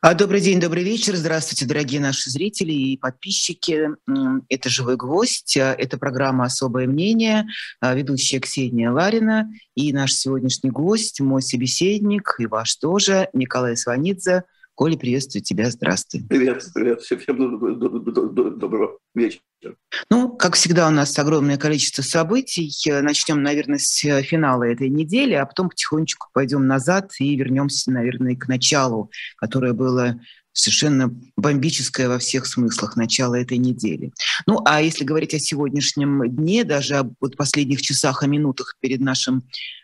А, добрый день, добрый вечер. Здравствуйте, дорогие наши зрители и подписчики. Это «Живой гвоздь», а, это программа «Особое мнение», а, ведущая Ксения Ларина и наш сегодняшний гость, мой собеседник и ваш тоже, Николай Сванидзе. Коля, приветствую тебя, здравствуй. Привет, привет, всем доброго вечера. Ну, как всегда, у нас огромное количество событий. Начнем, наверное, с финала этой недели, а потом потихонечку пойдем назад и вернемся, наверное, к началу, которое было совершенно бомбическое во всех смыслах начало этой недели. Ну, а если говорить о сегодняшнем дне, даже об вот последних часах и минутах перед нашим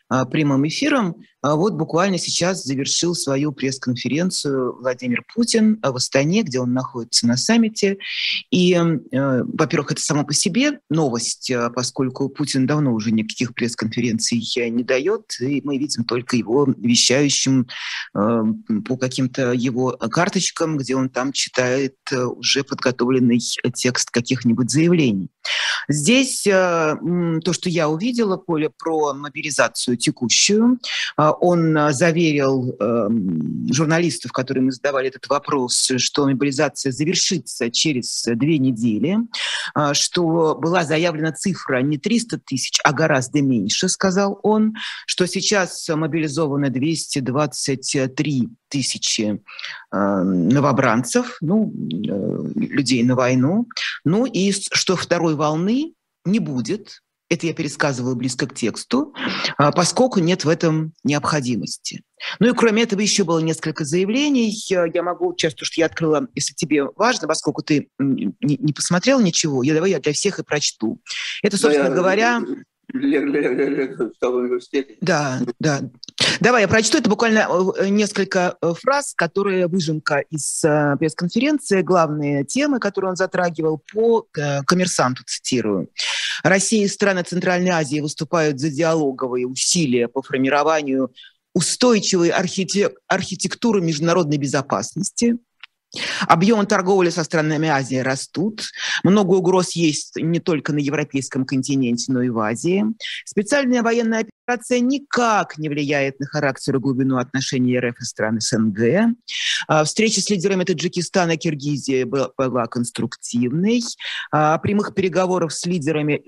а, прямым эфиром, вот буквально сейчас завершил свою пресс-конференцию Владимир Путин в Астане, где он находится на саммите. И, э, во-первых, это само по себе новость, э, поскольку Путин давно уже никаких пресс-конференций не дает, и мы видим только его вещающим э, по каким-то его карточкам, где он там читает уже подготовленный текст каких-нибудь заявлений. Здесь то, что я увидела, Коля, про мобилизацию текущую, он а, заверил эм, журналистов, которым мы задавали этот вопрос, что мобилизация завершится через две недели, а, что была заявлена цифра не 300 тысяч, а гораздо меньше, сказал он, что сейчас мобилизовано 223 тысячи э, новобранцев, ну, э, людей на войну, ну и что второй волны не будет, это я пересказываю близко к тексту, а, поскольку нет в этом необходимости. Ну и кроме этого еще было несколько заявлений. Я могу, сейчас то, что я открыла, если тебе важно, поскольку ты не, посмотрел ничего, я давай я для всех и прочту. Это, собственно да, говоря... Да, да. Давай я прочту. Это буквально э, несколько э, фраз, которые выжимка из э, пресс-конференции, главные темы, которые он затрагивал по коммерсанту, цитирую. Россия и страны Центральной Азии выступают за диалоговые усилия по формированию устойчивой архитек- архитектуры международной безопасности – Объемы торговли со странами Азии растут. Много угроз есть не только на европейском континенте, но и в Азии. Специальная военная операция никак не влияет на характер и глубину отношений РФ и стран СНГ. А, встреча с лидерами Таджикистана и Киргизии была, конструктивной. А, прямых переговоров с лидерами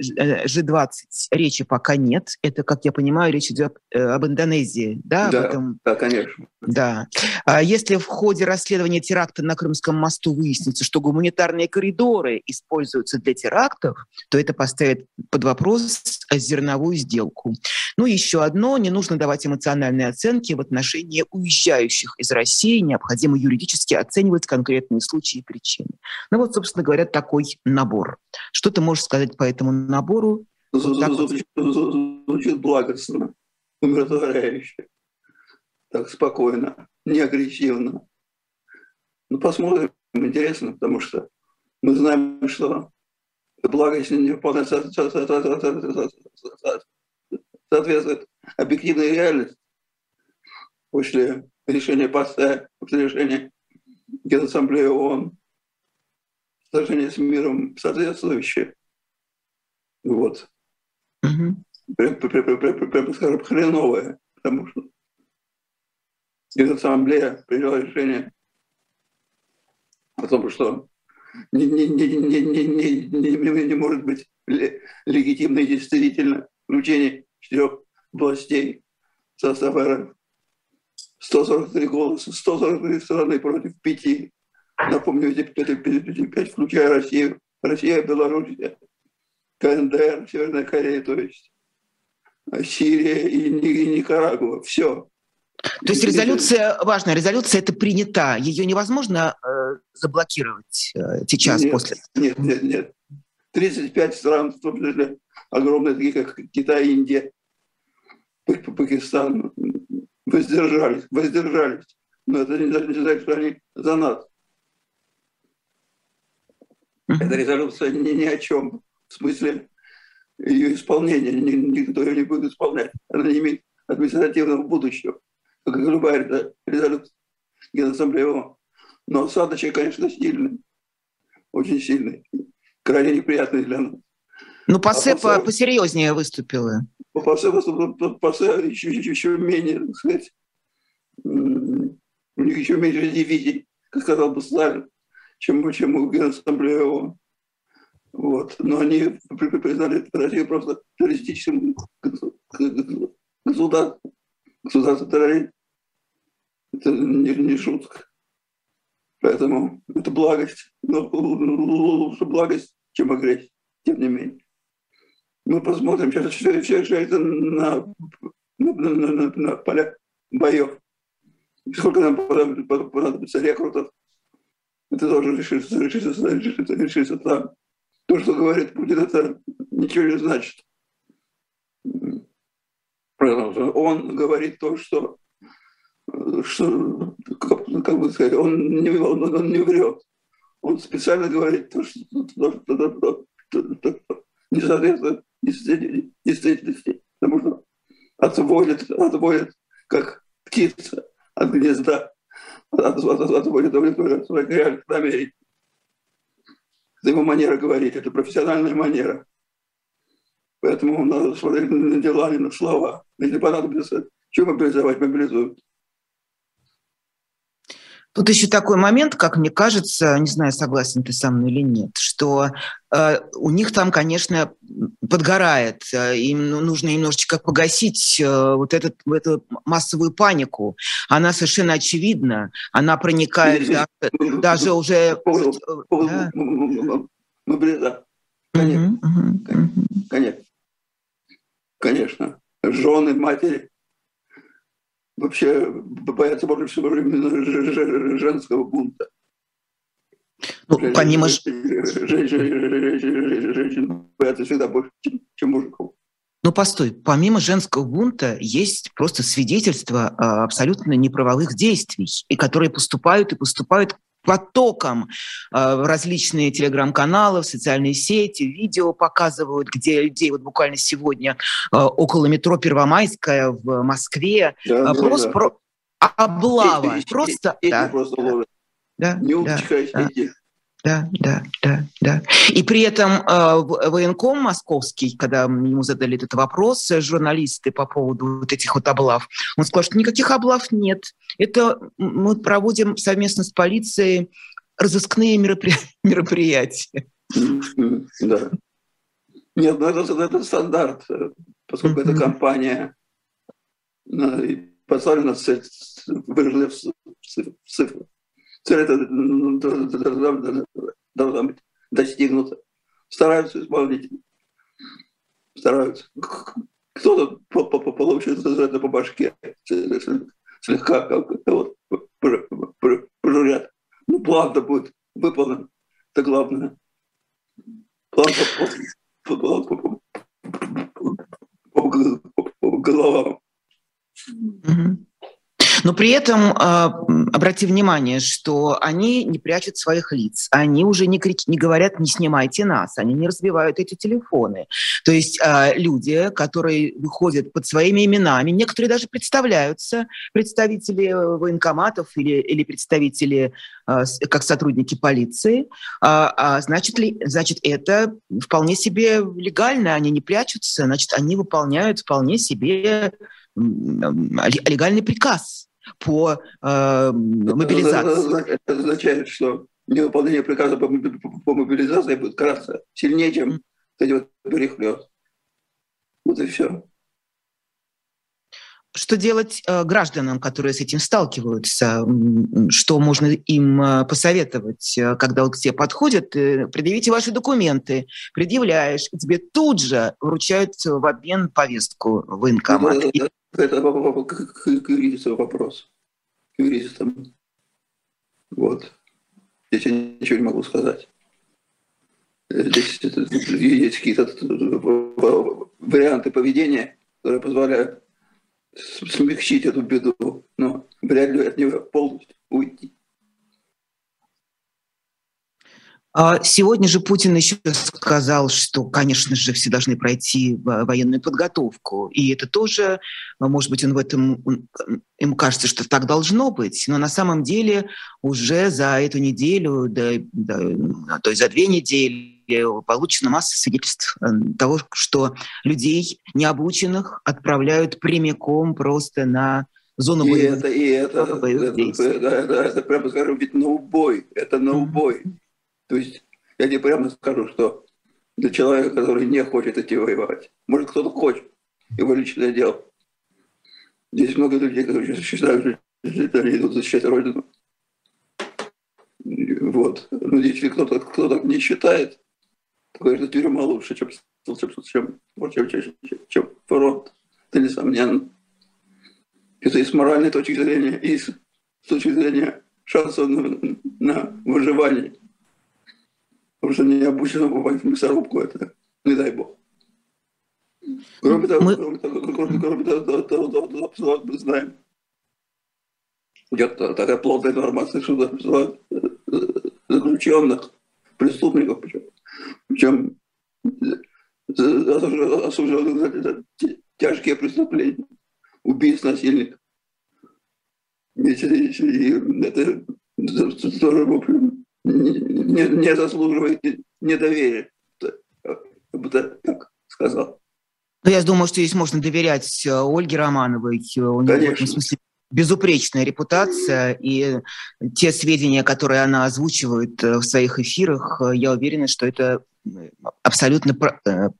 G20 э, речи пока нет. Это, как я понимаю, речь идет э, об Индонезии. Да, да, этом... да конечно. Да. А если в ходе расследования теракта на Крымском мосту выяснится, что гуманитарные коридоры используются для терактов, то это поставит под вопрос зерновую сделку. Ну и еще одно, не нужно давать эмоциональные оценки в отношении уезжающих из России, необходимо юридически оценивать конкретные случаи и причины. Ну вот, собственно говоря, такой набор. Что ты можешь сказать по этому набору? Звучит, звучит благостно, умиротворяюще, так спокойно, не агрессивно. Ну, посмотрим, интересно, потому что мы знаем, что благость не вполне соответствует объективной реальности. После решения ПАСТА, после решения Генассамблеи ООН, сражение с миром соответствующее. Вот. Угу. Прям, прям, прям, прям, скажем, хреновое, потому что Генассамблея приняла решение о том, что не, не, не, не, не, не, не, не может быть легитимно и действительно включение четырех властей в состав РФ. 143 голоса, 143 страны против пяти. Напомню, эти пять, включая Россию. Россия, Белоруссия, КНДР, Северная Корея, то есть Сирия и Никарагуа. Все. То есть резолюция, важная резолюция, это принята. Ее невозможно э, заблокировать э, сейчас нет, после? Нет, нет, нет. 35 стран, в том числе огромные, такие как Китай, Индия, Пакистан, воздержались, воздержались. Но это не значит, что они за нас. Эта резолюция ни, ни о чем. В смысле ее исполнения. Никто ее не будет исполнять. Она не имеет административного будущего как любая резолюция Генассамблеи. Но осадочек, конечно, сильный, очень сильный, крайне неприятный для нас. Ну, ПАСЕ а по, посерьезнее выступила. ПАСЕ, ПАСЕ еще, еще, еще менее, так сказать, у них еще меньше дивизий как сказал бы Сталин, чем, чем Генассамблея ООН. Вот. Но они признали Россию просто террористическим государством. Государство террорист. Это не, не шутка. Поэтому это благость. Но лучше благость, чем агрессия, тем не менее. Мы посмотрим сейчас, что, что, это на, на, на, на, на полях боев. Сколько нам понадобится рекрутов, это должен решиться, решиться, решиться, решиться там. То, что говорит Путин, это ничего не значит. Он говорит то, что, что как, как бы сказать, он не, он, он не врет. Он специально говорит то, что, то, то, то, то, не соответствует действительности, потому что отводит, отводит, как птица от гнезда, отводит удовлетворение реальных намерений. Это его манера говорить, это профессиональная манера. Поэтому надо смотреть на дела, не на слова. Если понадобится, что мобилизовать, мобилизуют. Тут еще такой момент, как мне кажется, не знаю, согласен ты со мной или нет, что э, у них там, конечно, подгорает, э, им ну, нужно немножечко погасить э, вот этот, эту массовую панику. Она совершенно очевидна, она проникает да, даже уже... Конечно. Конечно. Жены, матери вообще боятся больше всего именно женского бунта. Ну, помимо... Женщин боятся всегда больше, чем мужиков. Ну, постой, помимо женского бунта есть просто свидетельства абсолютно неправовых действий, и которые поступают и поступают потоком в различные телеграм-каналы, социальные сети, видео показывают, где людей, вот буквально сегодня около метро Первомайская в Москве, да, просто да. Про... облава, эти, просто... Эти да, просто ловят. Да, Не да, да да, да, да, да. И при этом э, военком московский, когда ему задали этот вопрос, э, журналисты по поводу вот этих вот облав, он сказал, что никаких облав нет. Это мы проводим совместно с полицией разыскные меропри... мероприятия. Да. Нет, ну это, это стандарт, э, поскольку mm-hmm. это компания поставлена цель, выражена в цифрах цель эта должна быть достигнута. Стараются исполнители. Стараются. Кто-то получит за это по башке слегка вот, пожурят. Ну, план-то будет выполнен. Это главное. План по, по, по, по, по, по головам. Но при этом э, обрати внимание, что они не прячут своих лиц, они уже не, крич... не говорят «не снимайте нас», они не разбивают эти телефоны. То есть э, люди, которые выходят под своими именами, некоторые даже представляются, представители военкоматов или, или представители э, как сотрудники полиции, а, а значит, ли, значит, это вполне себе легально, они не прячутся, значит, они выполняют вполне себе легальный приказ по э, мобилизации. Это означает, что невыполнение приказа по, по мобилизации будет краться сильнее, чем эти вот перехлест. Вот и все. Что делать э, гражданам, которые с этим сталкиваются? Что можно им э, посоветовать, э, когда к тебе подходят? Э, предъявите ваши документы, предъявляешь, и тебе тут же вручают в обмен повестку в военкомат. Это, это к, к вопрос. К юристам. Вот. Здесь я ничего не могу сказать. Здесь есть какие-то варианты поведения, которые позволяют смягчить эту беду, но вряд ли от нее полностью уйти. А сегодня же Путин еще сказал, что, конечно же, все должны пройти военную подготовку. И это тоже, может быть, он в этом, ему кажется, что так должно быть. Но на самом деле уже за эту неделю, да, да, то есть за две недели получена масса свидетельств э, того, что людей необученных отправляют прямиком просто на зону и боевых, это, и это, боевых это, действий. это, это, это, прямо скажем, ведь на убой, это на убой. То есть я тебе прямо скажу, что для человека, который не хочет идти воевать, может кто-то хочет, его личное дело. Здесь много людей, которые считают, что они идут защищать Родину. Вот. Но если кто-то кто не считает, то, конечно, тюрьма лучше, чем, чем, чем, чем, чем, чем фронт. Это несомненно. Это и с моральной точки зрения, и с точки зрения шансов на, на выживание. Потому что не обучено попасть в мясорубку, это не дай бог. Кроме того, мы... кроме того, кроме, кроме того, того, того, того, мы знаем, где-то такая плотная информация, что посылают заключенных, преступников, причем, причем осужденных за тяжкие преступления, убийств, насильников. Это тоже, в общем, не, не заслуживает недоверия. Я бы так сказал. Ну, я думаю, что здесь можно доверять Ольге Романовой. У нее в этом смысле безупречная репутация, и те сведения, которые она озвучивает в своих эфирах, я уверена, что это абсолютно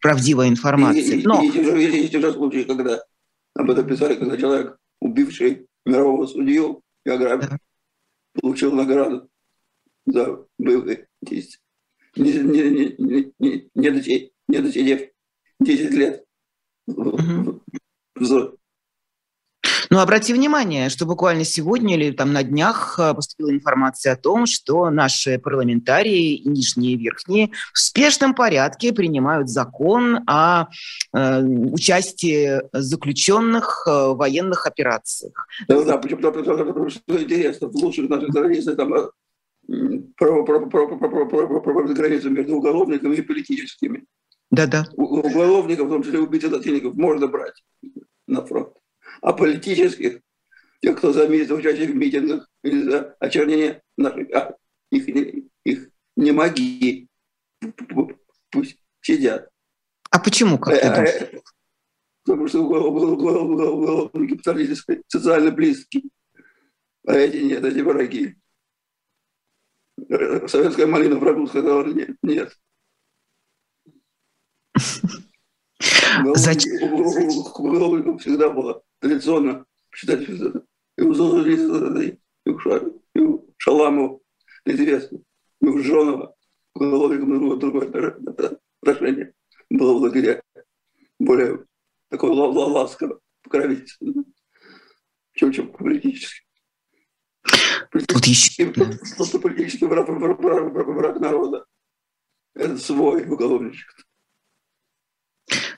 правдивая информация. Но... Есть, уже случаи, когда об этом писали, когда человек, убивший мирового судью и ограбил, да. получил награду за боевые действия. Не, не, не, не, не, досидев, не досидев 10 лет угу. Но обрати внимание, что буквально сегодня или там на днях э, поступила информация о том, что наши парламентарии, нижние и верхние, в спешном порядке принимают закон о э, участии заключенных э, в военных операциях. Да, да, почему, потому, потому, что интересно, в лучших наших границах там границы между уголовниками и политическими. Да-да. Уголовников, в том числе убийцев насильников, можно брать на фронт а политических, тех, кто за участие в митингах или за очернение наших, а, их, их не моги, пусть сидят. А почему, как ты думаешь? Потому что уголовники пытались социально близкие, а эти нет, эти враги. Советская малина врагу сказала нет. нет. Зачем? Всегда было традиционно считать и у Золотого, и у Шаламова, известно, и у Жонова, уголовником другое, отношение было в лагере, более такое ласковое, покровительственное, чем, чем политически. Тут еще... Враг, враг народа. Это свой уголовничек.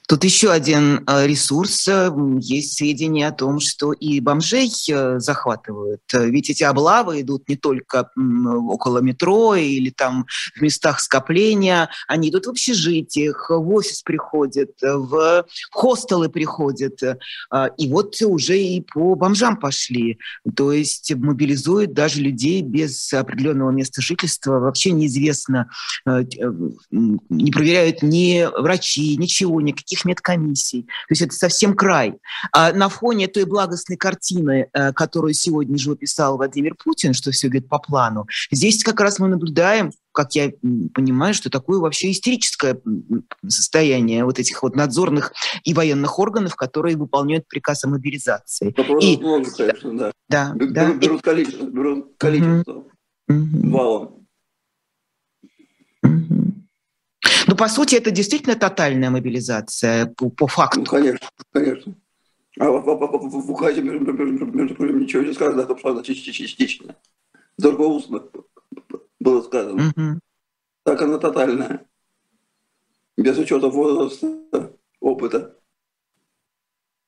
Тут еще один э, ресурс. Э, есть сведения о том, что и бомжей э, захватывают. Ведь эти облавы идут не только около метро или там в местах скопления. Они идут в общежитиях, в офис приходят, в хостелы приходят. И вот уже и по бомжам пошли. То есть мобилизуют даже людей без определенного места жительства. Вообще неизвестно, не проверяют ни врачи, ничего, никаких никаких медкомиссий. То есть это совсем край. А на фоне той благостной картины, э, которую сегодня же описал Владимир Путин, что все идет по плану, здесь как раз мы наблюдаем как я понимаю, что такое вообще истерическое состояние вот этих вот надзорных и военных органов, которые выполняют приказ о мобилизации. и, много, конечно, да. Да, берут, да. берут количество, берут количество угу. валом. Но по сути это действительно тотальная мобилизация по, по факту. Ну, конечно, конечно. А в, в, в, в указе, между, между, между прочим, ничего не сказано, это просто частично. Только устно было сказано. Угу. Так она тотальная. Без учета возраста, опыта.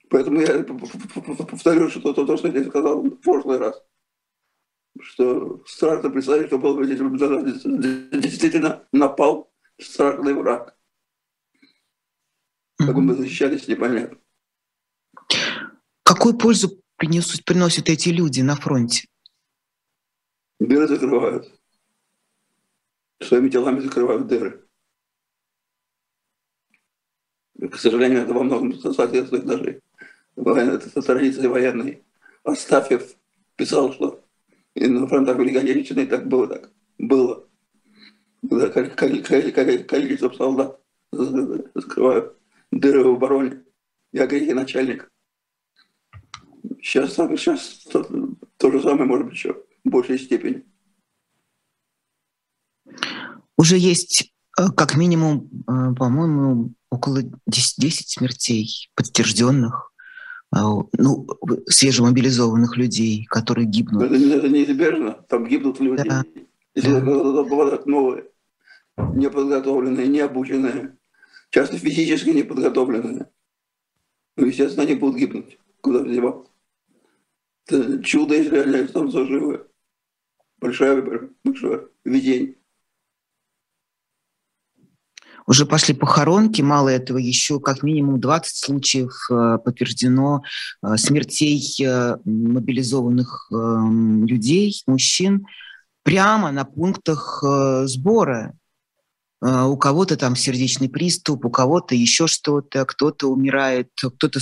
Поэтому я повторю, что то, то, что я сказал в прошлый раз, что страшно представить, что был бы действительно напал страшный враг. Как мы защищались, непонятно. Какую пользу принесут, приносят эти люди на фронте? Дыры закрывают. Своими телами закрывают дыры. К сожалению, это во многом соответствует даже традиции военной Астафьев писал, что и на фронтах Великой Отечественной так было, так было. Когда количество солдат закрывают дыры в обороне. Я грехи начальник. Сейчас, сейчас то, то же самое, может быть, еще в большей степени. Уже есть э, как минимум, э, по-моему, около 10, 10 смертей подтвержденных, э, ну, свежемобилизованных людей, которые гибнут. Это, это неизбежно. Там гибнут люди. Да. Если да. новые, неподготовленные, необученные, часто физически неподготовленные. Ну, естественно, они будут гибнуть. Куда деваться? Это чудо, если они останутся живы. Большое, большое видение. Уже пошли похоронки, мало этого, еще как минимум 20 случаев э, подтверждено э, смертей э, мобилизованных людей, мужчин, прямо на пунктах сбора у кого-то там сердечный приступ, у кого-то еще что-то, кто-то умирает, кто-то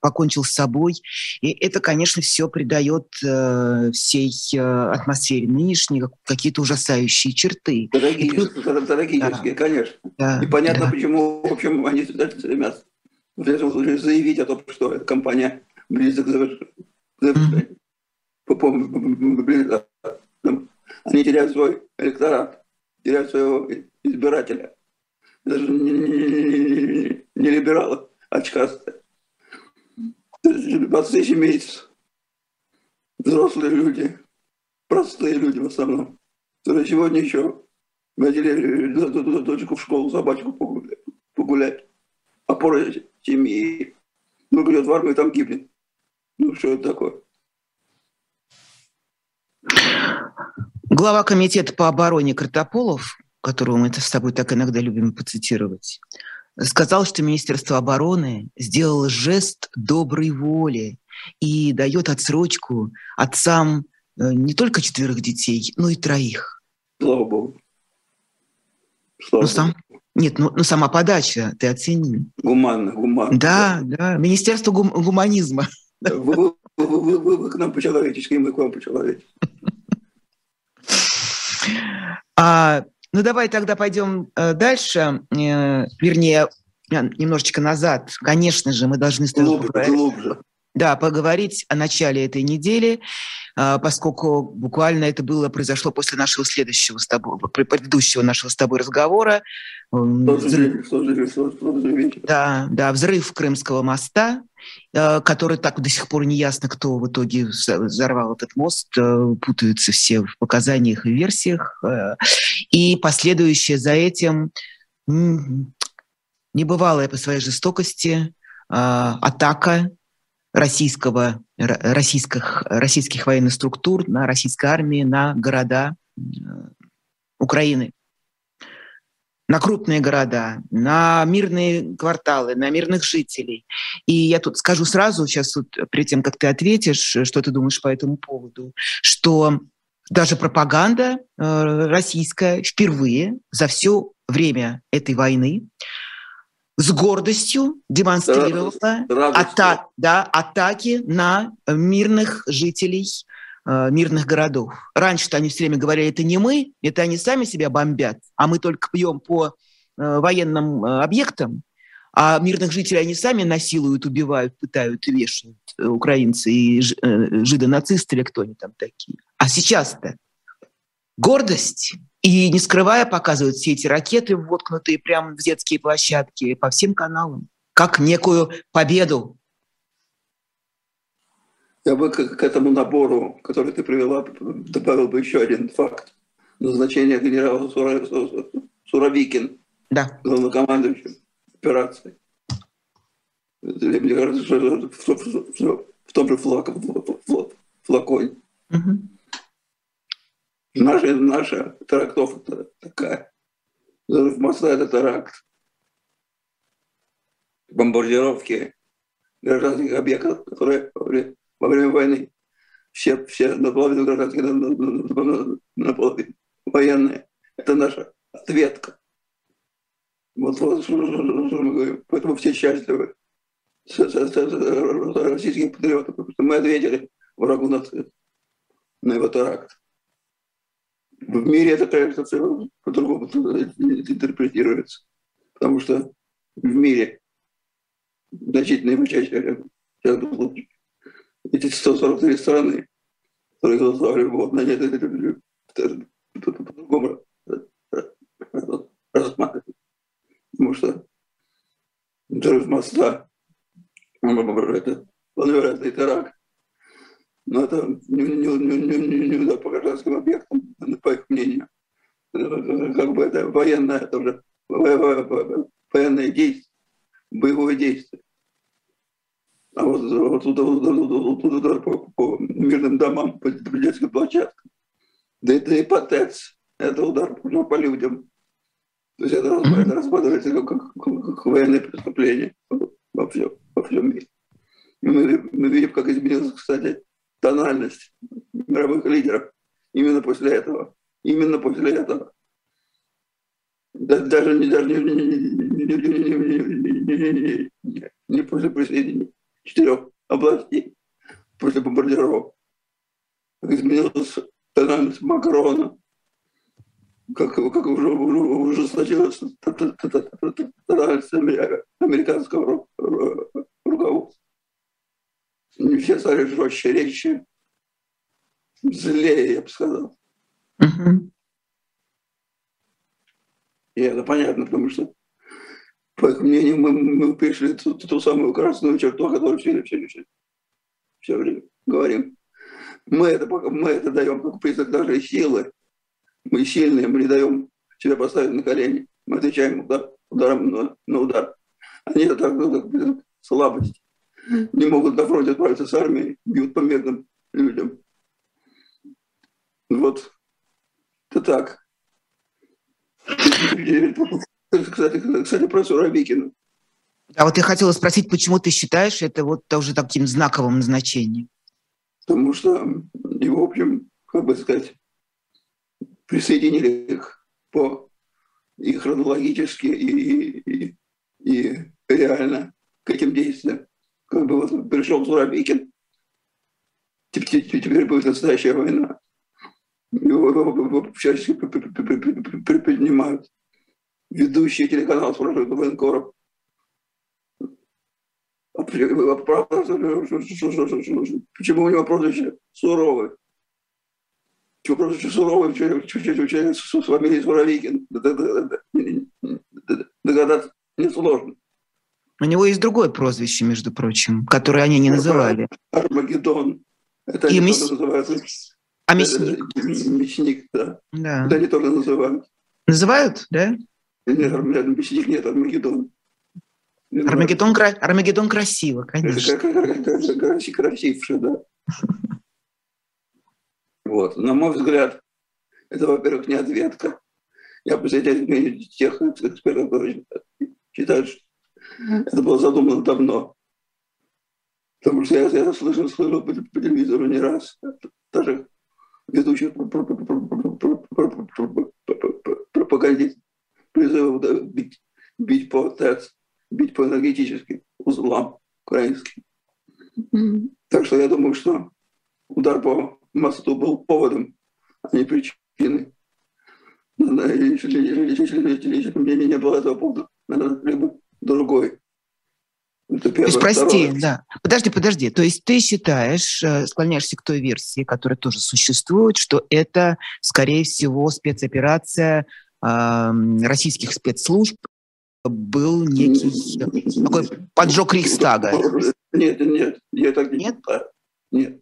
покончил с собой. И это, конечно, все придает э, всей э, атмосфере нынешней какие-то ужасающие черты. Трагические, трагические да. конечно. Да, И понятно, да. почему, почему они стремятся этом случае заявить о том, что эта компания близко к завершению. Mm-hmm. Они теряют свой электорат теряют своего избирателя. Даже не, не, не либералы, а очкастые. 20 семейств, взрослые люди, простые люди в основном, которые сегодня еще водили дочку в школу, собачку погулять, погулять. опора семьи. Ну, идет в армию, там гибнет. Ну, что это такое? Глава комитета по обороне Картополов, которого мы с тобой так иногда любим поцитировать, сказал, что Министерство обороны сделало жест доброй воли и дает отсрочку отцам э, не только четверых детей, но и троих. Слава Богу. Слава ну, сам, нет, ну, ну сама подача, ты оцени. Гуманно, гуманно. Да, да, Министерство гум, гуманизма. Вы, вы, вы, вы, вы, вы к нам по-человечески, мы к вам по-человечески. А, ну, давай тогда пойдем э, дальше, э, вернее, немножечко назад. Конечно же, мы должны с тобой глубже, поговорить, глубже. Да, поговорить о начале этой недели, э, поскольку буквально это было произошло после нашего следующего с тобой, предыдущего нашего с тобой разговора. Взрыв, да, да, взрыв Крымского моста, Э, который так до сих пор не ясно, кто в итоге взорвал этот мост, э, путаются все в показаниях и версиях. Э, и последующее за этим небывалая по своей жестокости атака российского, российских, российских военных структур на российской армии, на города Украины на крупные города, на мирные кварталы, на мирных жителей. И я тут скажу сразу, сейчас вот, перед тем, как ты ответишь, что ты думаешь по этому поводу, что даже пропаганда э, российская впервые за все время этой войны с гордостью демонстрировала ата- да, атаки на мирных жителей Э, мирных городов. Раньше-то они все время говорили, это не мы, это они сами себя бомбят, а мы только бьем по э, военным э, объектам, а мирных жителей они сами насилуют, убивают, пытают вешают украинцы и жидо-нацисты или кто они там такие. А сейчас-то гордость и не скрывая показывают все эти ракеты, воткнутые прямо в детские площадки по всем каналам, как некую победу я бы к, к этому набору, который ты привела, добавил бы еще один факт. Назначение генерала Сура, Суровикин, да. главнокомандующим операции. Мне кажется, что в, в, в том же флаг, флаконе. Угу. Наша, наша трактовка такая. Взрыв моста – это теракт. Бомбардировки гражданских объектов, которые во время войны. Все, все наполовину гражданские, наполовину военные. Это наша ответка. Вот, вот что, мы говорим. Поэтому все счастливы. российских патриотов, потому что мы ответили врагу нации на его теракт. В мире это, конечно, все по-другому интерпретируется, потому что в мире значительная часть, эти 143 страны, которые голосовали вот на нет, по-другому рассматривать. Потому что взрыв моста, это планированный теракт, но это не, не, не, не, не удар по гражданским объектам, по их мнению. Как бы это военное, это уже военное действие, боевое действие. А вот, вот, вот, вот, вот удар по, по мирным домам, по, по детским площадкам. Да это ипотец, это удар по, по людям. То есть это, это рассматривается как, как, как военное преступление во всем, во всем мире. И мы, мы видим, как изменилась, кстати, тональность мировых лидеров именно после этого. Именно после этого. Даже не, даже не, не, не, не, не, не, не после присоединения четырех областей, после бомбардировок. Изменилась тональность Макрона, как, как уже, уже ужесточилась тональность американского руководства. Не все стали жестче, резче, злее, я бы сказал. Uh-huh. И это понятно, потому что, по их мнению, мы, мы пришли ту, ту самую красную черту, о которой все, все, все, все время говорим. Мы это, мы это даем как признак нашей силы. Мы сильные, мы не даем себя поставить на колени. Мы отвечаем удар, ударом на, на удар. Они это так, как слабость не могут на фронте отправиться с армией, бьют по мирным людям. Вот. Это так. Кстати, кстати про Суровикина. А вот я хотела спросить, почему ты считаешь это вот уже таким знаковым назначением? Потому что его, в общем, как бы сказать, присоединили их по и хронологически, и, и, и реально к этим действиям как бы вот пришел Суровикин, теперь будет настоящая война. Его, его, его всячески приподнимают. Ведущие телеканал спрашивают у военкоров. А почему у него прозвище Суровый? Почему прозвище Суровый человек с фамилией Суровикин? Догадаться несложно. У него есть другое прозвище, между прочим, которое они не называли. Армагеддон. Это И мис... называется... А мясник? Мясник, да. да. Это они тоже называют. Называют, да? Нет, мясник нет, Армагеддон. Армагеддон, кра... Армагеддон красиво, конечно. Красивше, да. Вот. На мой взгляд, это, во-первых, не ответка. Я присоединяюсь к тех экспертов, которые считают, что это было задумано давно. Потому что я, я слышал, слышал по, по телевизору не раз, даже ведущих пропагандист призывов бить, бить по ТЭЦ, бить по энергетическим узлам украинским. Так что я думаю, что удар по мосту был поводом, а не причиной. Если, если, если, если мнение не было этого повода, наверное, либо другой. Это первое, То есть, прости, второе. да. Подожди, подожди. То есть ты считаешь, э, склоняешься к той версии, которая тоже существует, что это, скорее всего, спецоперация российских спецслужб был некий такой поджог Рейхстага. Нет, нет, я так не нет? считаю. Нет.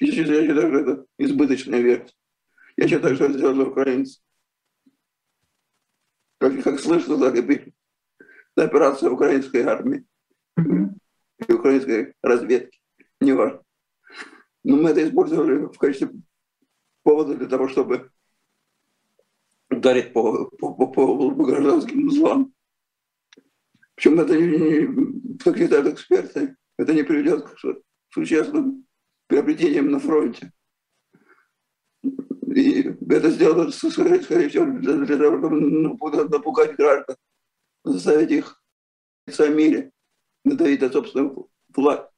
Я считаю, что это избыточная версия. Я считаю, что это сделали украинцы. Как, как слышно, так и пишут это операция украинской армии и украинской разведки, неважно. Но мы это использовали в качестве повода для того, чтобы ударить по, по, по, по гражданским узлам. Причем это не, считают эксперты, это не приведет к существенным приобретениям на фронте. И это сделано, скорее, скорее всего, для, для того, чтобы напугать граждан заставить их о мире. надавить на собственную власть.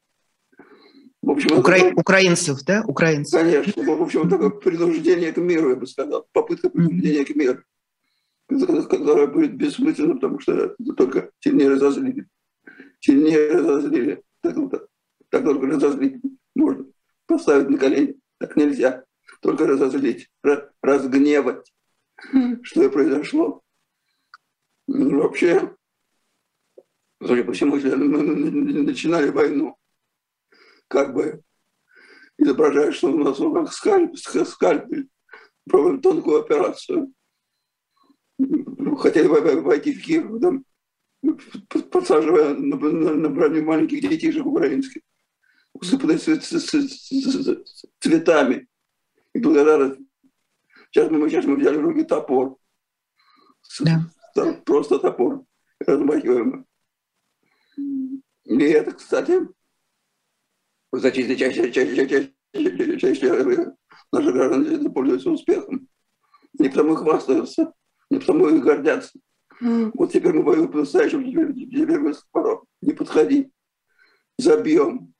В общем, Укра... это... Украинцев, да? Украинцев. Конечно. В общем, такое принуждение к миру, я бы сказал. Попытка принуждения к миру, которая будет бессмысленна, потому что это только сильнее разозлили. Сильнее разозлили. Так, так только разозлить можно. Поставить на колени. Так нельзя. Только разозлить, разгневать. Что и произошло. Ну, вообще, судя по всему, мы начинали войну как бы изображая, что у нас в руках скальп, скальпель, проводим тонкую операцию. Хотели войти в Киев, там, подсаживая на, на, на броню маленьких детишек украинских, усыпанных цветами. И благодаря сейчас мы, сейчас мы взяли в руки топор. Да. Просто топор размахиваемый. И это, кстати, значительной части, части, части, части наши граждане пользуются успехом. Не потому и хвастаются, не потому и гордятся. Вот теперь мы воюем по-настоящему, теперь, теперь мы скоро не подходи, забьем.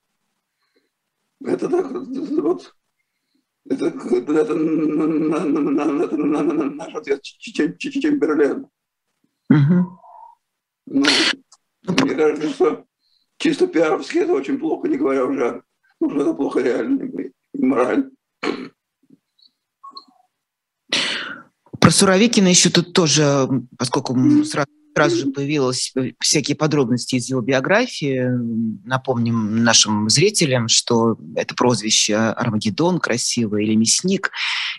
Это так, вот, это, это, это, это, это наш ответ Чемберлен. Угу. Ну, мне кажется, что чисто пиаровски это очень плохо, не говоря уже, уже это плохо реально и морально. Про Суровикина еще тут тоже, поскольку сразу сразу же появились всякие подробности из его биографии. Напомним нашим зрителям, что это прозвище Армагеддон, красивый или мясник,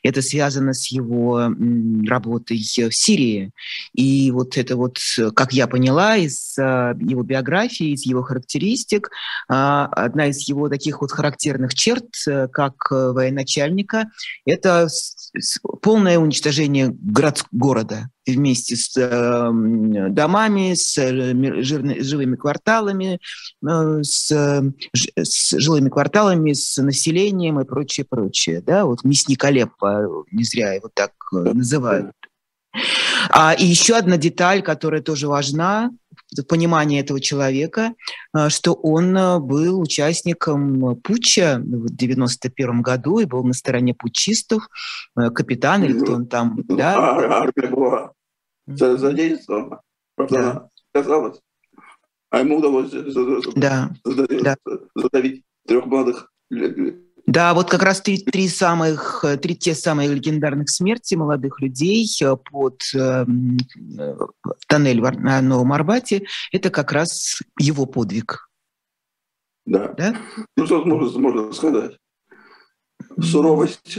это связано с его работой в Сирии. И вот это вот, как я поняла, из а, его биографии, из его характеристик, а, одна из его таких вот характерных черт, э, как военачальника, это полное уничтожение город, города вместе с э, домами, с э, жирны, живыми кварталами, э, с, с жилыми кварталами, с населением и прочее, прочее. Да? Вот мясник Алеппо, не зря его так называют. А, и еще одна деталь, которая тоже важна, понимание этого человека, что он был участником путча в 91 году и был на стороне путчистов, капитан или кто он там. Да? Армия была задействована. Правда, да. казалось. А ему удалось да. задавить, да. задавить трех молодых да, вот как раз три, три самых, три те самые легендарных смерти молодых людей э, под э, тоннель на Новом Арбате, это как раз его подвиг. Да. да? Ну, что можно, можно сказать? Суровость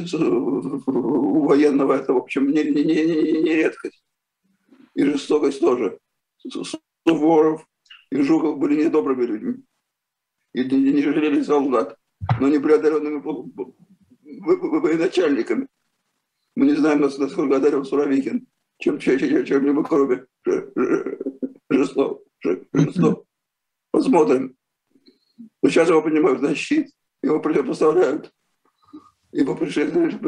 у военного – это, в общем, не, не, не, не редкость. И жестокость тоже. Суворов и Жуков были недобрыми людьми. И не, не жалели солдат но непреодоленными военачальниками. Мы не знаем, насколько одарен Суровикин, чем, чем, чем, чем-либо кроме жестов. Посмотрим. Но сейчас его поднимают на щит, его поставляют. Его предшественник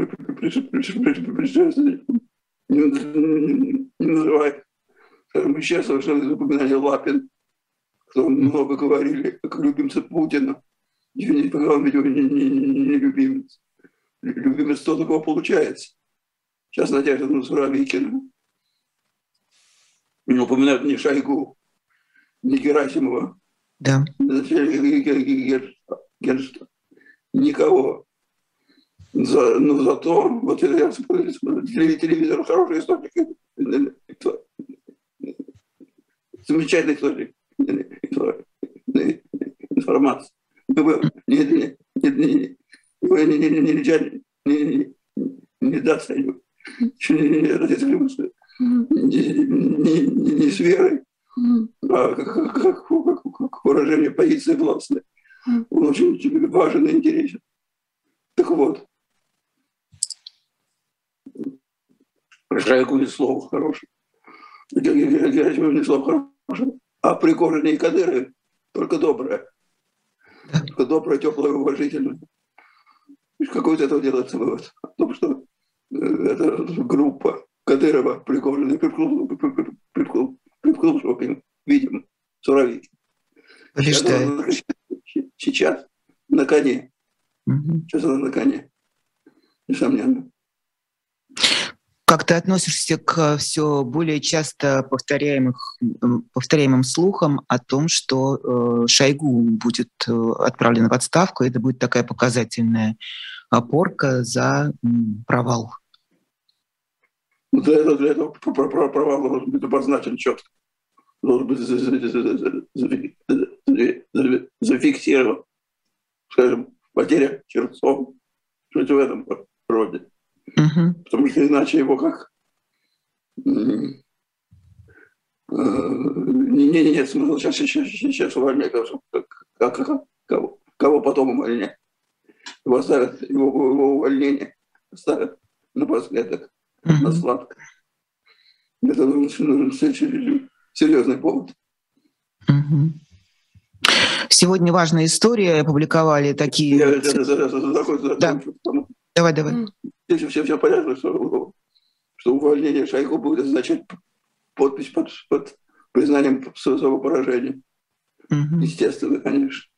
не, не, не. Скажем, исчез совершенно из упоминания Лапин, кто много говорили, как любимцы Путина. Пожалуйста, не, не, не, не любимец. Любимец то такого получается. Сейчас Надежда на Суровикина. Не упоминают ни Шойгу, ни Герасимова. Да. Никого. За, но зато, вот я телевизор хороший источник, замечательный источник информации не, не, не, его нельзя не. Не, не, с верой, а как, выражение позиции властной. Он очень важен и интересен. Так вот, Шайку не слово хорошее. Герасимов не слово хорошее. А Пригожин и Кадыры только доброе. Только доброе, теплое, уважительное. Какой из этого делается вывод? О том, что э, эта группа Кадырова, Пригожина, к ним, видим, Суровикин. Побеждает. Сейчас на коне. Угу. Сейчас она на коне. Несомненно. Как ты относишься к все более часто повторяемых, повторяемым слухам о том, что э, Шойгу будет э, отправлен в отставку, это будет такая показательная опорка за провал? Ну, для этого, для этого провал должен быть обозначен четко. Должен быть зафиксирован. Скажем, потеря Черцов, что-то в этом роде. Угу. Потому что иначе его как не, не, нет смысла сейчас, сейчас, сейчас увольнять, как, как, кого, кого потом увольнять. Его оставят, его, его увольнение оставят напоследок, угу. на сладко. Это нужен, нужен серьезный повод. Угу. Сегодня важная история, опубликовали такие... Я, я, я, да. Давай, давай. Если все, все понятно, что, что увольнение Шойгу будет означать подпись под, под признанием своего поражения. Угу. Естественно, конечно.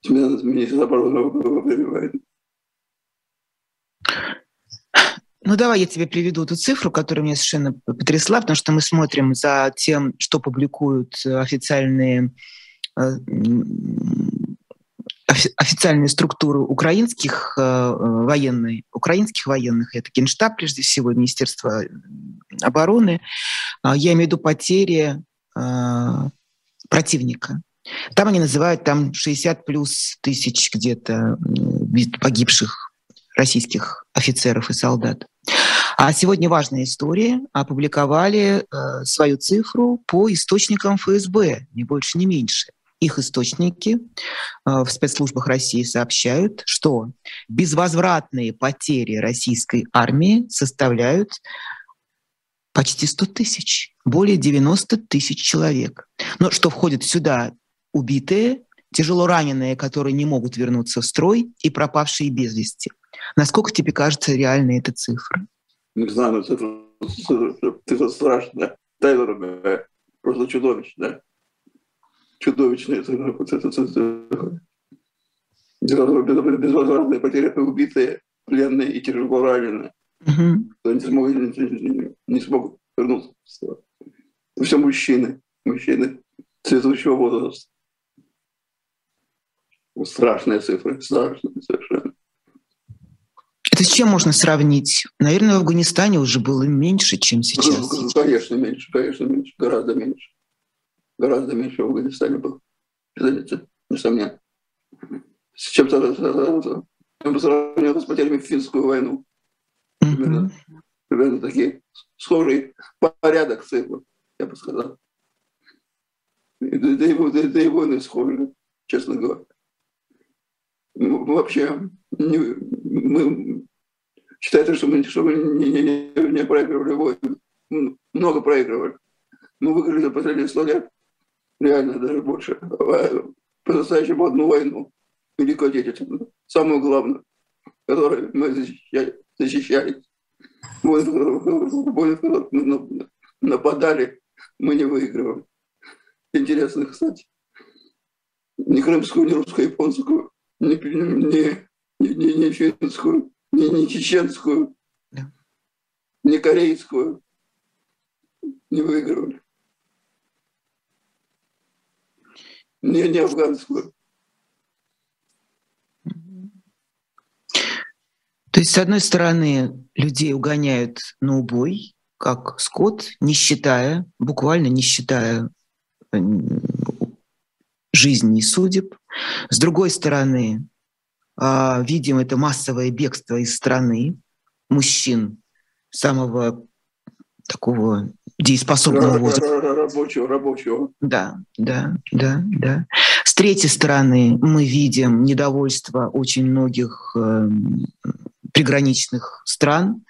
Смена министра обороны во время войны. Ну, давай я тебе приведу ту цифру, которая меня совершенно потрясла, потому что мы смотрим за тем, что публикуют официальные э, официальные структуры украинских э, э военных, украинских военных, это Генштаб, прежде всего, Министерство обороны, э, я имею в виду потери э, противника. Там они называют там 60 плюс тысяч где-то погибших российских офицеров и солдат. А сегодня важная история. Опубликовали э, свою цифру по источникам ФСБ, ни больше, ни меньше. Их источники э, в спецслужбах России сообщают, что безвозвратные потери российской армии составляют почти 100 тысяч, более 90 тысяч человек. Но что входит сюда? Убитые, тяжело раненые, которые не могут вернуться в строй, и пропавшие без вести. Насколько тебе кажется реальной эта цифра? Не знаю, но цифра, цифра страшная, дорогая, просто чудовищная чудовищные безвозвратные потери, убитые, пленные и тяжело раненые. Угу. Кто не смог, не, не смог вернуться. Это все мужчины, мужчины цветущего возраста. Страшные цифры, страшные совершенно. Это с чем можно сравнить? Наверное, в Афганистане уже было меньше, чем сейчас. Ну, конечно, меньше, конечно, меньше, гораздо меньше гораздо меньше в Афганистане было. Это несомненно. С чем то по сравнению с потерями в финскую войну. Примерно, примерно такие схожий порядок цифр, я бы сказал. Да, да, и, да, да и войны схожи, честно говоря. Ну, вообще, не, мы считается, что мы, что мы не, не, не проигрывали войны. Много проигрывали. Мы выиграли за последние сто лет реально даже больше, по-настоящему одну войну, Великую Отечественную, самую главную, которую мы защищали, защищались. Войны, в мы нападали, мы не выигрываем. Интересно, кстати. Ни крымскую, ни русско-японскую, ни, ни, ни, ни, ни финскую, ни, ни чеченскую, ни корейскую не выигрывали. Не, не афганскую. То есть, с одной стороны, людей угоняют на убой, как скот, не считая, буквально не считая жизни и судеб. С другой стороны, а, видим это массовое бегство из страны мужчин самого такого дееспособного возраста. Рабочего, рабочего. Да, да, да, да. С третьей стороны, мы видим недовольство очень многих э, приграничных стран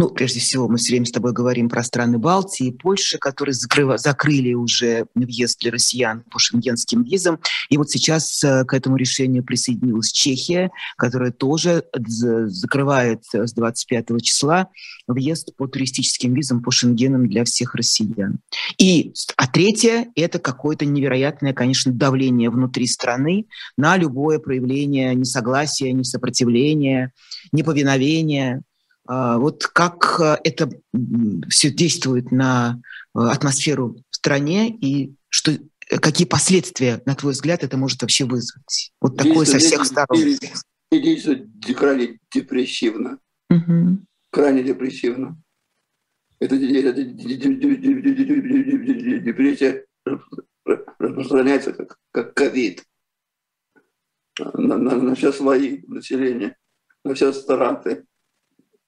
Ну, прежде всего, мы все время с тобой говорим про страны Балтии и Польши, которые закрыв... закрыли уже въезд для россиян по шенгенским визам. И вот сейчас э, к этому решению присоединилась Чехия, которая тоже закрывает с 25 числа въезд по туристическим визам по шенгенам для всех россиян. И, а третье – это какое-то невероятное, конечно, давление внутри страны на любое проявление несогласия, несопротивления, неповиновения. А, вот как э, это все действует на э, атмосферу в стране и что, э, какие последствия, на твой взгляд, это может вообще вызвать? Вот такое со всех сторон. Действует крайне депрессивно. Угу. Крайне депрессивно. Это, это депрессия распространяется как, как ковид на, на, на все слои населения, на все страты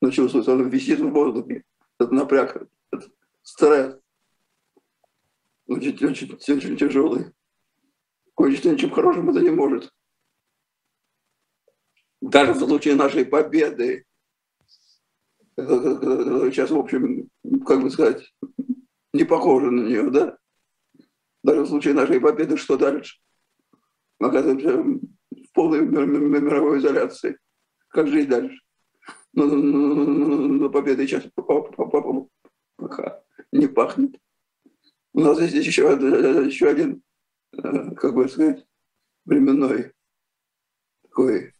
но чувствуется, он висит в воздухе, этот напряг, этот стресс, очень, очень, очень тяжелый. Кончиться ничем хорошим это не может. Даже в случае нашей победы, сейчас, в общем, как бы сказать, не похоже на нее, да? Даже в случае нашей победы, что дальше? Мы оказываемся в полной мировой изоляции. Как жить дальше? Но, но, но победа сейчас пока не пахнет. У нас есть еще, еще один, как бы сказать, временной такой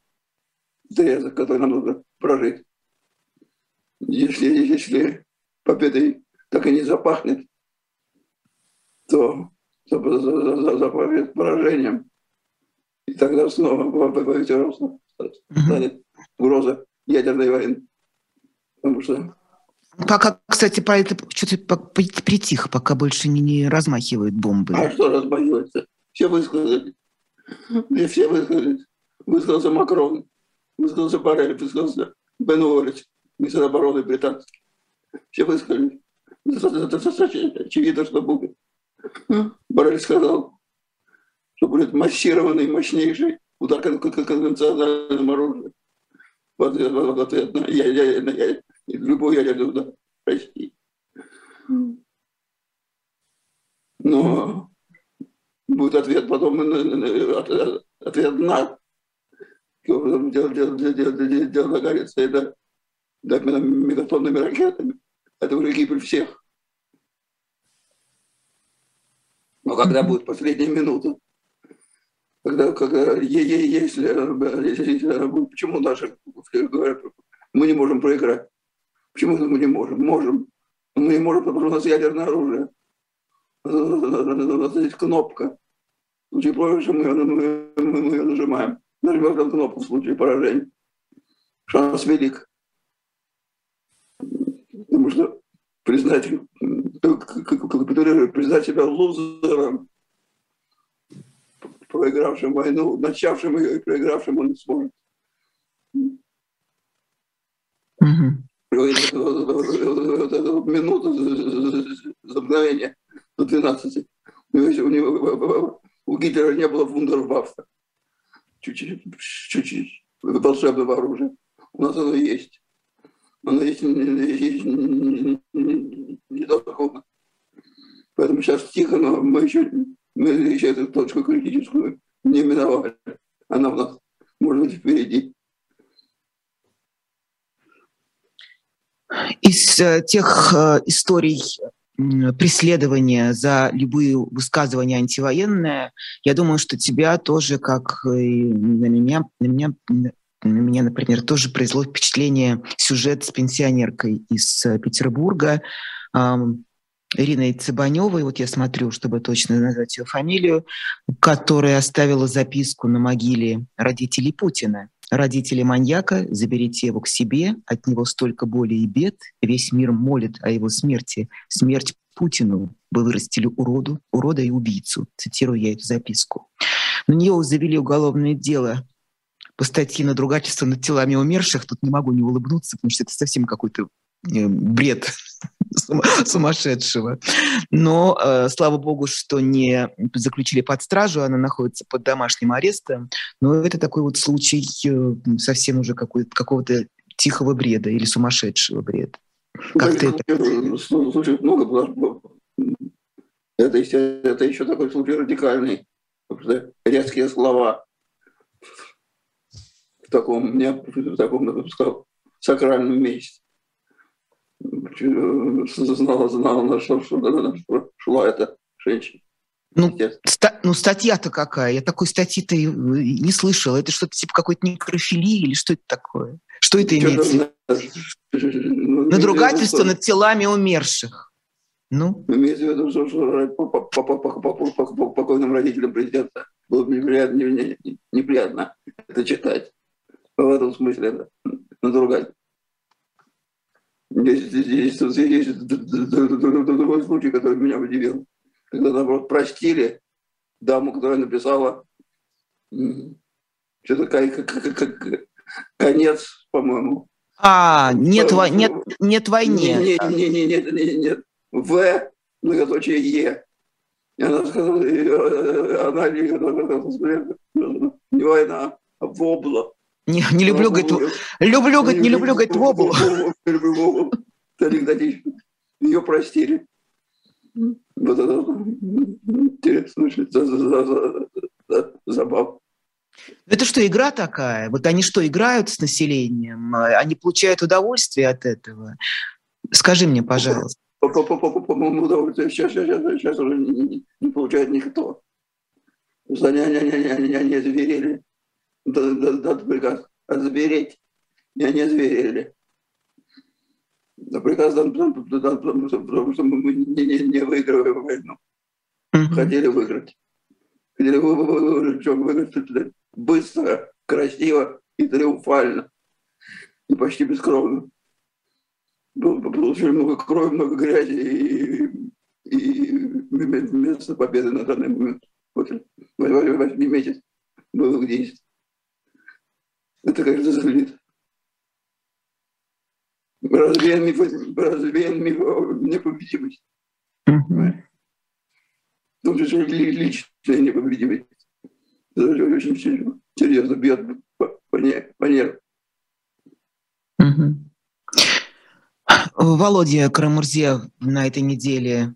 отрезок, который нам нужно прожить. Если, если победой так и не запахнет, то запахнет поражением. И тогда снова станет угроза ядерной войны. Потому что Пока, кстати, про это что-то притихо, пока больше не, не размахивают бомбы. А что размахивается? Все высказали. Все высказались. Высказался Макрон, высказался Барель, высказался Бен Уоллес, министр обороны британский. Все высказались. Достаточно очевидно, что будет. Барель сказал, что будет массированный, мощнейший удар конвенциональным оружием вот, вот, вот это, я, я, я, я, любой ядерный удар России. Но будет ответ потом, ответ на. Дело, дело, дело, дело, дело загорится это да, мегатонными ракетами. Это уже гибель всех. Но когда будет последняя минута, когда, когда если, если, почему говорят, мы не можем проиграть? Почему мы не можем? Можем. Мы не можем, потому что у нас ядерное оружие. У нас есть кнопка. В случае проигрыша мы, мы, мы, мы ее нажимаем. Нажмем эту кнопку в случае поражения. Шанс велик. Потому что признать, признать себя лузером проигравшим войну, начавшим ее и проигравшим он не сможет. Минуту за мгновение до 12. У, него, у Гитлера не было вундерваффа. Чуть-чуть, волшебного оружия. У нас оно есть. Оно есть, есть недоходно. Поэтому сейчас тихо, но мы еще мы еще эту точку критическую не миновали. Она у нас, может быть, впереди. Из э, тех э, историй преследования за любые высказывания антивоенные, я думаю, что тебя тоже, как и на меня, на меня, на меня, например, тоже произвело впечатление сюжет с пенсионеркой из э, Петербурга, Ириной Цыбаневой, вот я смотрю, чтобы точно назвать ее фамилию, которая оставила записку на могиле родителей Путина. Родители маньяка, заберите его к себе, от него столько боли и бед, весь мир молит о его смерти. Смерть Путину, вы вырастили уроду, урода и убийцу. Цитирую я эту записку. На нее завели уголовное дело по статье надругательство над телами умерших. Тут не могу не улыбнуться, потому что это совсем какой-то э, бред сумасшедшего. Но э, слава богу, что не заключили под стражу, она находится под домашним арестом. Но это такой вот случай э, совсем уже какого-то тихого бреда или сумасшедшего бреда. Как ты это? Случаев много. Это, это еще такой случай радикальный. Резкие слова в таком, в таком, я бы сказал, сакральном месте. Знала, знала, на что, что, на что шла эта женщина. Ну, ста- ну статья-то какая? Я такой статьи-то не слышала. Это что-то типа какой-то некрофилии или что это такое? Что это имеется? Надругательство над телами умерших. Ну? Имеется в виду, что по покойным родителям президента было неприятно, неприятно это читать. В этом смысле это надругать. Есть, есть, есть, есть другой случай, который меня удивил. Когда, наоборот, простили даму, которая написала что-то как, как, как, конец, по-моему. А, нет, во, нет, нет войне. Нет, нет, нет, нет, нет, нет. В, многоточие Е. И она сказала, она не война, а вобла. Не, не люблю, говорит, люблю, говорит, не люблю, говорит, воблу. Анекдотично. Ее простили. Вот это интересно, забавно. Это что, игра такая? Вот они что, играют с населением? Они получают удовольствие от этого? Скажи мне, пожалуйста. По-моему, удовольствие сейчас, сейчас, сейчас уже не, не получает никто. Они, они, они, они, они зверели. Дат приказ озвереть. И они озверели. Приказ дан, потому что мы не, не, не выигрываем войну. Хотели выиграть. Хотели выиграть, выиграть быстро, красиво и триумфально. И почти бескровно. Получили много крови, много грязи и, и вместо победы на данный момент. Вот восьми месяц было действий. Это, конечно, залит. Развеян миф, развеян миф непобедимости. Mm-hmm. В том числе личная непобедимость. Это очень серьезно бьет по, по, по. Mm-hmm. Володя Карамурзе на этой неделе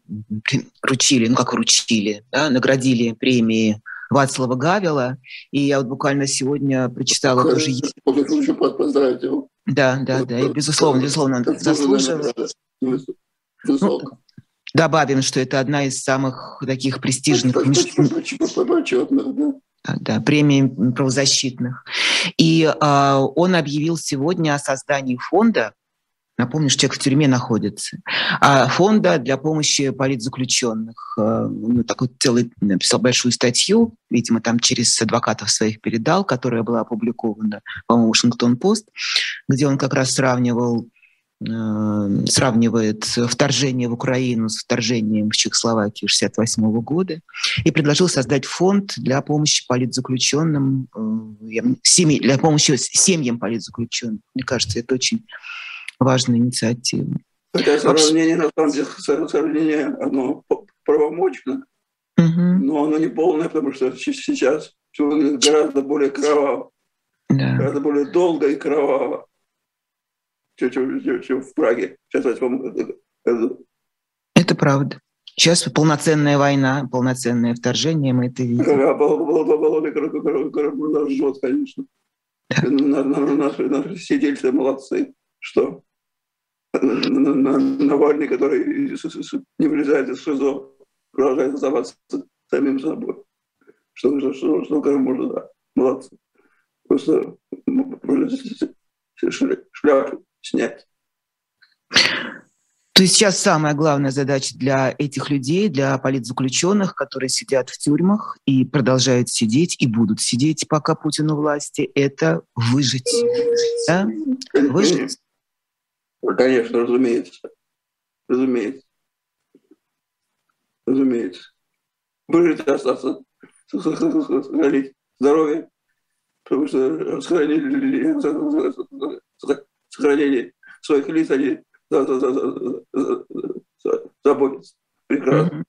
вручили, ну как вручили, да, наградили премии Вацлава Гавила. И я вот буквально сегодня прочитала тоже... Поздравить его. Да, да, да, и безусловно, безусловно, он заслуживает. Ну, добавим, что это одна из самых таких престижных да, да, премий правозащитных. И э, он объявил сегодня о создании фонда Напомню, что человек в тюрьме находится. А фонда для помощи политзаключенных. Э, ну, такой целый написал большую статью, видимо, там через адвокатов своих передал, которая была опубликована, по-моему, Вашингтон-Пост, где он как раз сравнивал э, сравнивает вторжение в Украину с вторжением в Чехословакию 1968 года и предложил создать фонд для помощи политзаключенным, э, для помощи семьям политзаключенных. Мне кажется, это очень важная инициатива. Хотя сравнение, на самом деле, сравнение, оно правомочно, угу. но оно не полное, потому что сейчас все гораздо более кроваво, да. гораздо более долго и кроваво, чем, чем, чем в Праге в 68 году. Это правда. Сейчас полноценная война, полноценное вторжение, мы это видим. Да, Володя жжет, конечно. Да. Наши, наши сидельцы молодцы. Что? Навальный, который не вылезает из СИЗО, продолжает оставаться самим собой. Что, что, что, что как можно, да, молодцы. Просто шляпу снять. То есть сейчас самая главная задача для этих людей, для политзаключенных, которые сидят в тюрьмах и продолжают сидеть и будут сидеть, пока Путин у власти, это выжить. Да? Выжить. Конечно, разумеется. Разумеется. Разумеется. Выжить остаться, сохранить здоровье, потому что сохранение, сохранение своих лиц они заботятся. Прекрасно.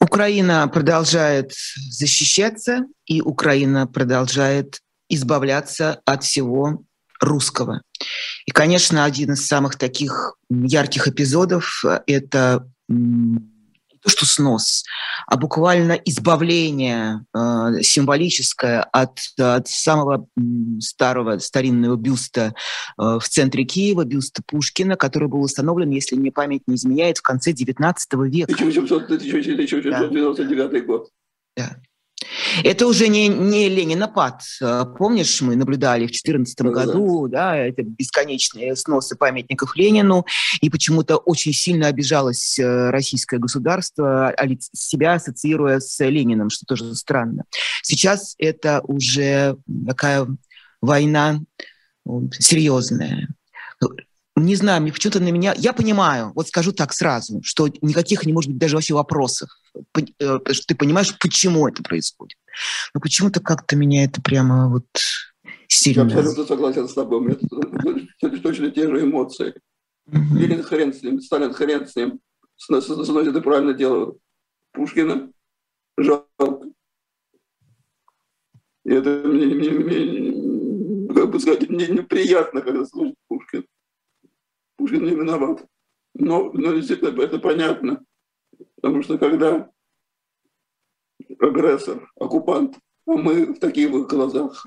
Украина продолжает защищаться, и Украина продолжает избавляться от всего русского. И, конечно, один из самых таких ярких эпизодов – это то, что снос, а буквально избавление э, символическое от, от самого старого старинного бюста э, в центре Киева, бюста Пушкина, который был установлен, если мне память не изменяет, в конце XIX века. 1899 да. год. Да. Это уже не, не Ленинопад. Помнишь, мы наблюдали в 2014 ну, году, да. да, это бесконечные сносы памятников Ленину, и почему-то очень сильно обижалось э, российское государство, а себя ассоциируя с Лениным, что тоже странно. Сейчас это уже такая война серьезная не знаю, мне почему-то на меня... Я понимаю, вот скажу так сразу, что никаких не может быть даже вообще вопросов. Э, ты понимаешь, почему это происходит. Но почему-то как-то меня это прямо вот сильно... Я абсолютно согласен с тобой. У меня точно те же эмоции. Ленин хрен с ним, Сталин хрен с ним. Сносит и правильно делают. Пушкина жалко. И это мне, мне, мне, как бы сказать, мне неприятно, когда слушать Пушкина. Пушкин не виноват. Но, но действительно это понятно. Потому что когда агрессор, оккупант, а мы в таких вот глазах,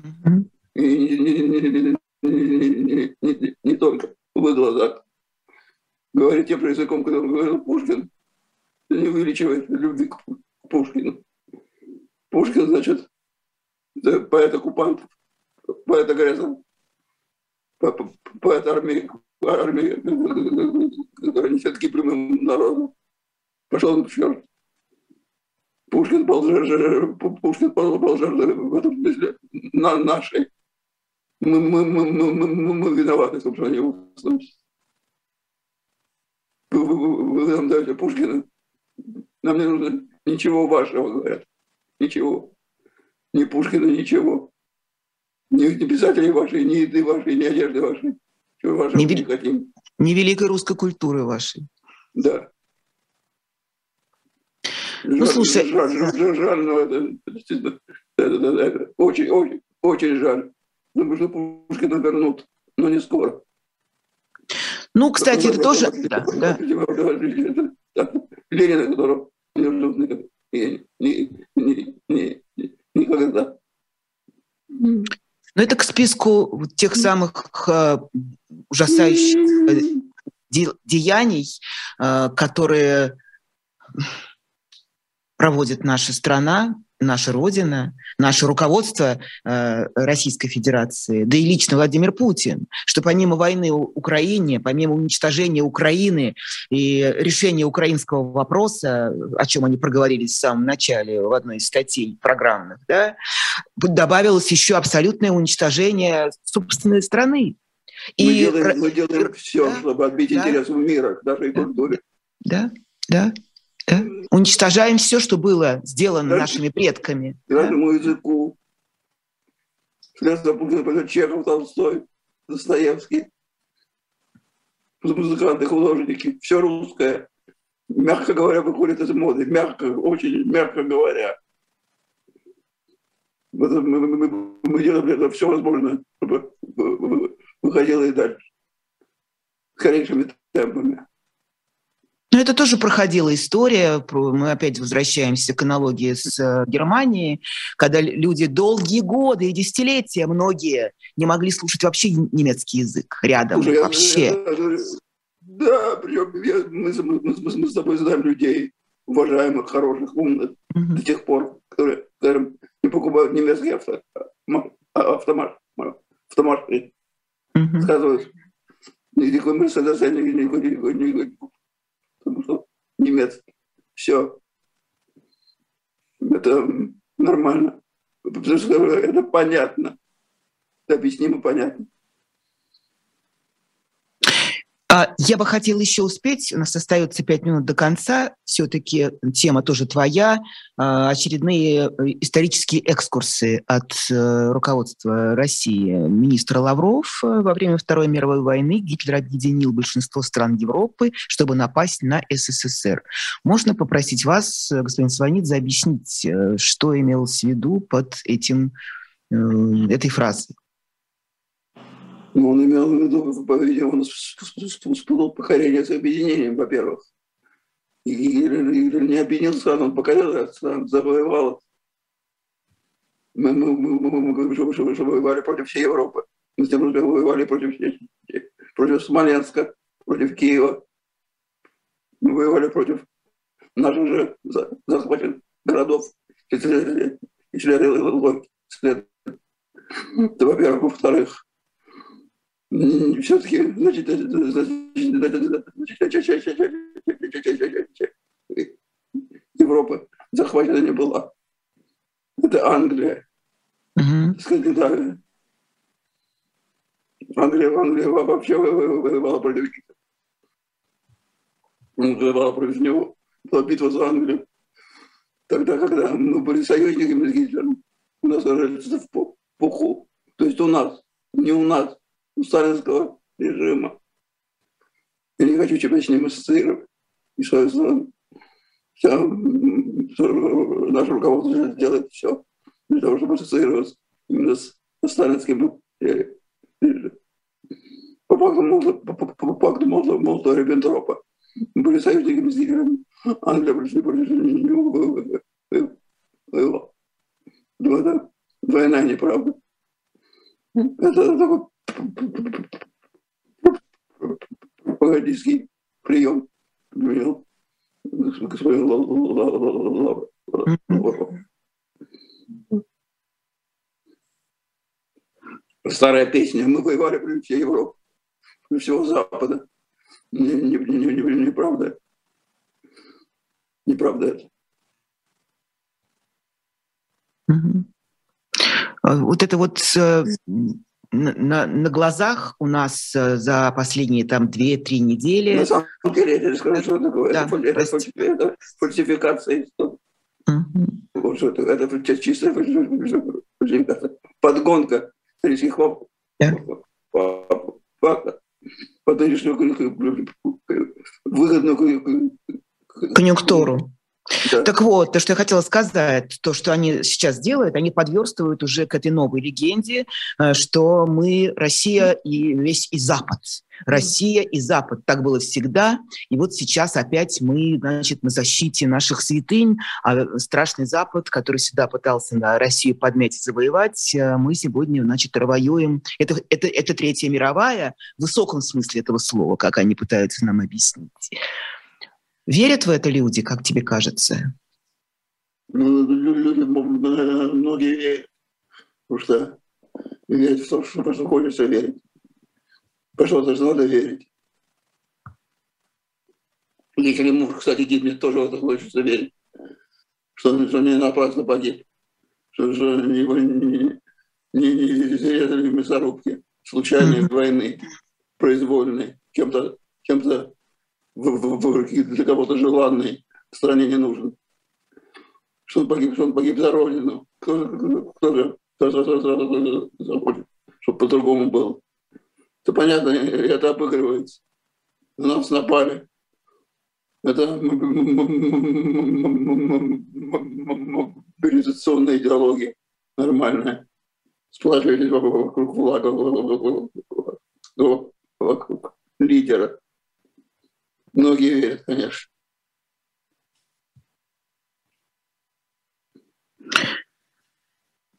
и не, не, не, не, не, не только в их глазах, говорить тем же языком, которым говорил Пушкин, не увеличивает любви к Пушкину. Пушкин, значит, поэт-оккупант, поэт-агрессор, поэт-армия, армии, которая несет гибельным народом, пошел на черт. Пушкин был, Пушкин был жертвой в этом смысле на нашей. Мы, мы, мы, мы, мы, мы виноваты, они устались. Вы, вы, вы нам даете Пушкина, нам не нужно ничего вашего, говорят. Ничего. Ни Пушкина, ничего. Ни, ни писателей вашей, ни еды вашей, ни одежды вашей не, вел... хотим. не великой русской культуры вашей. Да. Ну, жаль, слушай... Жаль, жаль, жаль, но это, это, это, это, очень, очень, очень жаль. Думаю, что Пушкина вернут, но не скоро. Ну, кстати, это тоже... Да, да. Ленина, которого не ждут никогда. Но это к списку тех самых э, ужасающих э, де, деяний, э, которые проводит наша страна, наша Родина, наше руководство э, Российской Федерации, да и лично Владимир Путин, что помимо войны в Украине, помимо уничтожения Украины и решения украинского вопроса, о чем они проговорили в самом начале в одной из статей программных, да, добавилось еще абсолютное уничтожение собственной страны. Мы и... делаем, мы делаем все, да, чтобы отбить да, интересы мира, даже и да, культуре. Да, да. Да? Уничтожаем все, что было сделано да? нашими предками. Нашему языку. Чехов, Толстой, Достоевский. Музыканты, художники. Все русское. Мягко говоря, выходит из моды. Мягко, очень мягко говоря. Мы, мы, мы, мы делаем это все возможное, чтобы выходило и дальше. Скорейшими темпами. Но это тоже проходила история. Мы опять возвращаемся к аналогии с э, Германией, когда люди долгие годы и десятилетия, многие, не могли слушать вообще немецкий язык рядом Слушай, вообще. Я, я, да, причем я, мы, мы, мы, мы с тобой знаем людей, уважаемых, хороших, умных, mm-hmm. до тех пор, которые, которые не покупают немецкий авто, а, автомат, автомат, mm-hmm. сказывают, никакой Мерседес, никакой, никакой, никакой, никакой что немецкий. Все. Это нормально. Потому что это понятно. Это объяснимо понятно. А, я бы хотела еще успеть, у нас остается пять минут до конца, все-таки тема тоже твоя, а, очередные э, исторические экскурсы от э, руководства России. Министр Лавров э, во время Второй мировой войны Гитлер объединил большинство стран Европы, чтобы напасть на СССР. Можно попросить вас, господин Сванидзе, объяснить, что имелось в виду под этим, этой фразой? Ну, он имел в виду, по-видимому, спутал покорение с объединением, во-первых. И Гитлер не объединил стран, он покорил стран, завоевал. Мы, мы, мы, мы, мы, мы, мы, мы воевали против всей Европы. Мы с тем воевали против, против Смоленска, против Киева. Мы воевали против наших же захваченных городов и члены логики. Это, во-первых. Во-вторых, все-таки, значит, Европа захвачена не была. Это Англия, угу. Скандинавия. Англия, Англия вообще воевала против Гитлера. Воевала против него. Была битва за Англию. Тогда, когда мы были союзниками с Гитлером, у нас рождается в пуху. То есть у нас, не у нас, у сталинского режима. Я не хочу тебя с ним ассоциировать. И страну. Вся, наше руководство делает все для того, чтобы ассоциироваться именно с сталинским режимом. По факту, по, по, по факту Молотова-Риббентропа были союзниками с Гитлером. Англия больше, больше не воевала. Двойная неправда. Это такой пропагандистский прием применил господин Лавров. Старая песня. Мы воевали против всей Европы, всего Запада. Неправда. Не, не, не, не, неправда. неправда это. Вот это вот э, на, на глазах у нас э, за последние там 2-3 недели... На самом деле, я скажу, что такое. Да, это, это фальсификация. Угу. Вот что это, это чистая фальсификация. Подгонка исторических фактов под нынешнюю выгодную конъюнктуру. Да. Так вот, то, что я хотела сказать, то, что они сейчас делают, они подверстывают уже к этой новой легенде, э, что мы Россия и весь и Запад. Россия и Запад. Так было всегда. И вот сейчас опять мы, значит, на защите наших святынь, а страшный Запад, который всегда пытался на Россию подметить, завоевать, э, мы сегодня, значит, воюем. Это, это, это Третья мировая в высоком смысле этого слова, как они пытаются нам объяснить. Верят в это люди, как тебе кажется? Ну, люди, многие верят. Потому что верят в то, что просто хочется верить. Потому что надо верить. Если муж, кстати, гибнет, тоже в это хочется верить. Что, что не напрасно погиб. Что, что его не, не, не зарезали в мясорубке. Случайные mm-hmm. войны, произвольные, кем-то кем-то для кого-то желанный, стране не нужен. Что он погиб, что он погиб за Родину. Кто, же кто, кто, кто, кто, кто захочет, чтобы по-другому было. Это понятно, это обыгрывается. На нас напали. Это мобилизационная идеология нормальная. Сплачивались вокруг флага, вокруг лидера. Многие верят, конечно.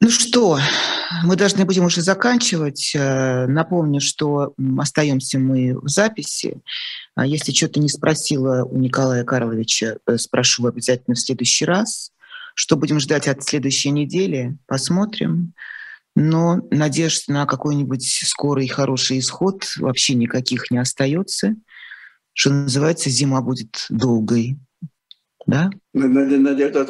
Ну что, мы должны будем уже заканчивать. Э, напомню, что остаемся мы в записи. А если что-то не спросила у Николая Карловича, э, спрошу обязательно в следующий раз. Что будем ждать от следующей недели, посмотрим. Но надежд на какой-нибудь скорый хороший исход вообще никаких не остается что называется, зима будет долгой. Да? Надежда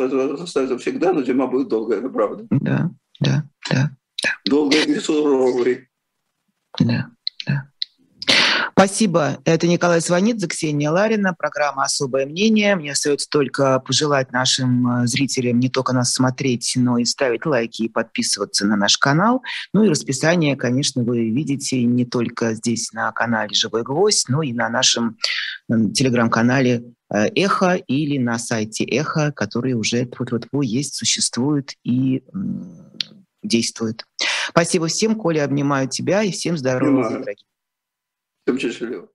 остается всегда, но зима будет долгая, это правда. Да, да, да. да. Долгой и суровой. Да. Спасибо. Это Николай Сванидзе, Ксения Ларина, программа «Особое мнение». Мне остается только пожелать нашим э, зрителям не только нас смотреть, но и ставить лайки и подписываться на наш канал. Ну и расписание, конечно, вы видите не только здесь на канале «Живой гвоздь», но и на нашем телеграм-канале э, «Эхо» или на сайте «Эхо», который уже вот вот есть, существует и действует. Спасибо всем, Коля, обнимаю тебя и всем здоровья, дорогие. Всем счастливо.